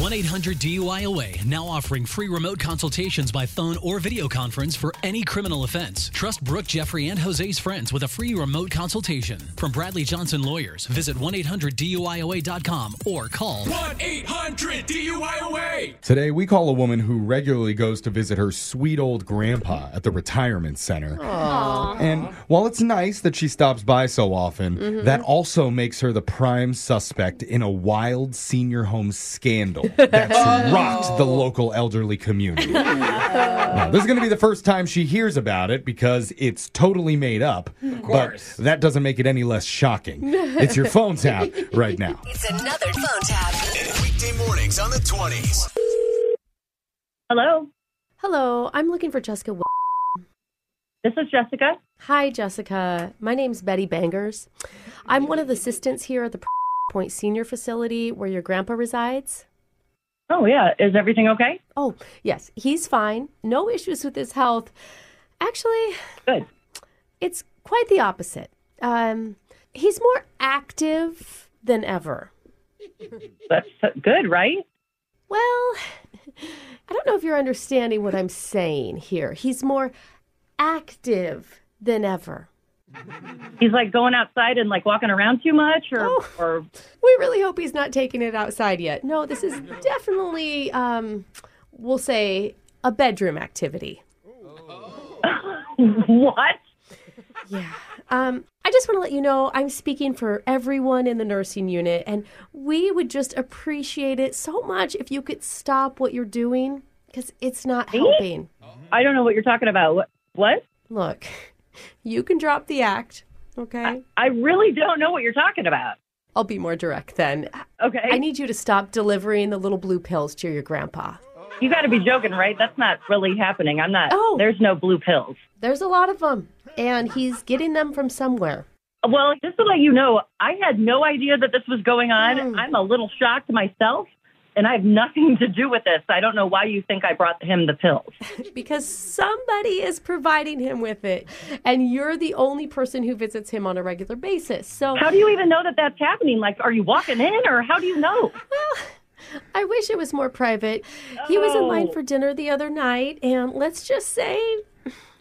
1 800 DUIOA now offering free remote consultations by phone or video conference for any criminal offense. Trust Brooke, Jeffrey, and Jose's friends with a free remote consultation. From Bradley Johnson Lawyers, visit 1 800 DUIOA.com or call 1 800 DUIOA. Today, we call a woman who regularly goes to visit her sweet old grandpa at the retirement center. Aww. And while it's nice that she stops by so often, Mhm. that also makes her the prime suspect in a wild senior home scandal that's oh. rocked the local elderly community. Now, this is going to be the first time she hears about it because it's totally made up. But that doesn't make it any less shocking. It's your phone tap right now. It's another phone tap. Weekday mornings on the 20s. Hello. Hello, I'm looking for Jessica. This is Jessica. Hi, Jessica. My name's Betty Bangers. I'm one of the assistants here at the Point Senior Facility where your grandpa resides. Oh, yeah. Is everything okay? Oh, yes, he's fine. No issues with his health. Actually, good. It's quite the opposite. Um, he's more active than ever. That's good, right? Well, I don't know if you're understanding what I'm saying here. He's more active than ever. He's like going outside and like walking around too much, or Oh. or We really hope he's not taking it outside yet. No, this is definitely, um, we'll say, a bedroom activity. what? Yeah. Um, I just want to let you know I'm speaking for everyone in the nursing unit, and we would just appreciate it so much if you could stop what you're doing because it's not Me? helping. I don't know what you're talking about. What? What? Look, you can drop the act, okay? I really don't know what you're talking about. I'll be more direct then. Okay. I need you to stop delivering the little blue pills to your grandpa. You got to be joking, right? That's not really happening. I'm not. Oh. There's no blue pills. There's a lot of them, and he's getting them from somewhere. Well, just to let you know, I had no idea that this was going on. Mm. I'm a little shocked myself, and I have nothing to do with this. I don't know why you think I brought him the pills. because somebody is providing him with it, and you're the only person who visits him on a regular basis. So, How do you even know that that's happening? Like, are you walking in, or how do you know? Well, I wish it was more private. He was in line Oh. for dinner the other night, and let's just say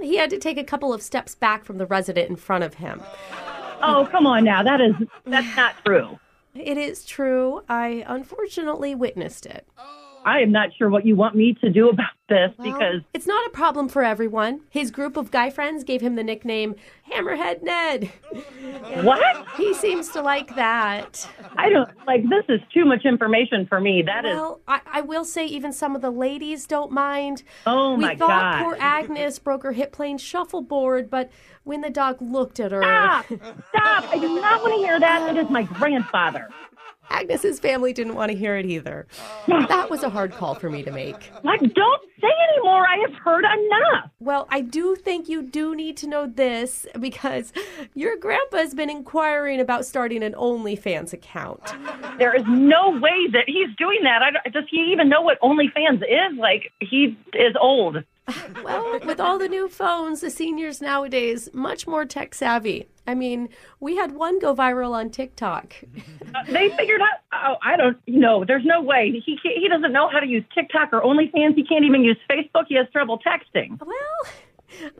he had to take a couple of steps back from the resident in front of him. Oh, come on now. That is that's not true. It is true. I unfortunately witnessed it. Oh. I am not sure what you want me to do about this Well, because it's not a problem for everyone. His group of guy friends gave him the nickname Hammerhead Ned. what? He seems to like that. I don't like this is too much information for me. That is Well, I, I will say even some of the ladies don't mind. Oh, we my thought God. poor Agnes broke her hip playing shuffleboard, but when the dog looked at her, Stop! Stop! I do not want to hear that. It is my grandfather. Agnes's family didn't want to hear it either. Oh. That was a hard call for me to make. Like, don't say anymore. I have heard enough. Well, I do think you do need to know this because your grandpa's been inquiring about starting an OnlyFans account. There is no way that he's doing that. I does he even know what OnlyFans is? Like, he is old. Well, with all the new phones, the seniors nowadays much more tech savvy. I mean, we had one go viral on TikTok. Uh, they figured out. Oh, I don't know. There's no way he he doesn't know how to use TikTok or OnlyFans. He can't even use Facebook. He has trouble texting. Well,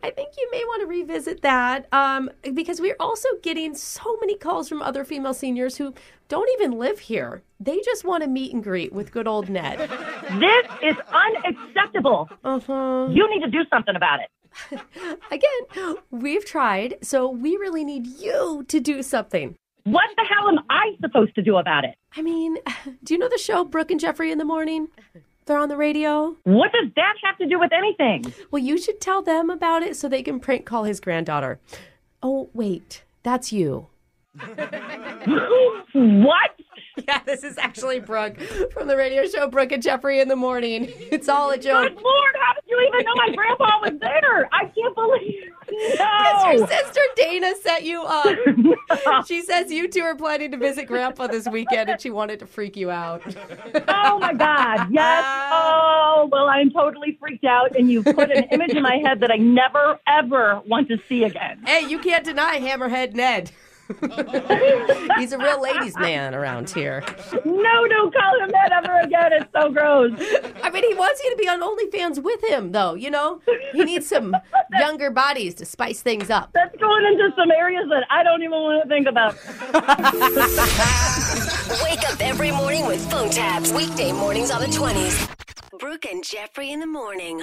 I think you may want to revisit that um, because we're also getting so many calls from other female seniors who don't even live here. They just want to meet and greet with good old Ned. This is unacceptable. Uh-huh. You need to do something about it. Again, we've tried, so we really need you to do something. What the hell am I supposed to do about it? I mean, do you know the show Brooke and Jeffrey in the morning? They're on the radio. What does that have to do with anything? Well, you should tell them about it so they can prank call his granddaughter. Oh, wait, that's you. what? Yeah, this is actually Brooke from the radio show Brooke and Jeffrey in the morning. It's all a joke. Good Lord, how did you even know my grandpa was there? I can't believe. Because No. your sister Dana set you up. she says you two are planning to visit Grandpa this weekend and she wanted to freak you out. Oh my God! Yes. Uh, oh well, I'm totally freaked out, and you put an image in my head that I never ever want to see again. Hey, you can't deny Hammerhead Ned. He's a real ladies' man around here. No, don't call him that ever again. It's so gross. I mean, he wants you to be on OnlyFans with him, though, you know? He needs some younger bodies to spice things up. That's going into some areas that I don't even want to think about. Wake up every morning with phone taps. Weekday mornings on the 20s. Brooke and Jeffrey in the morning.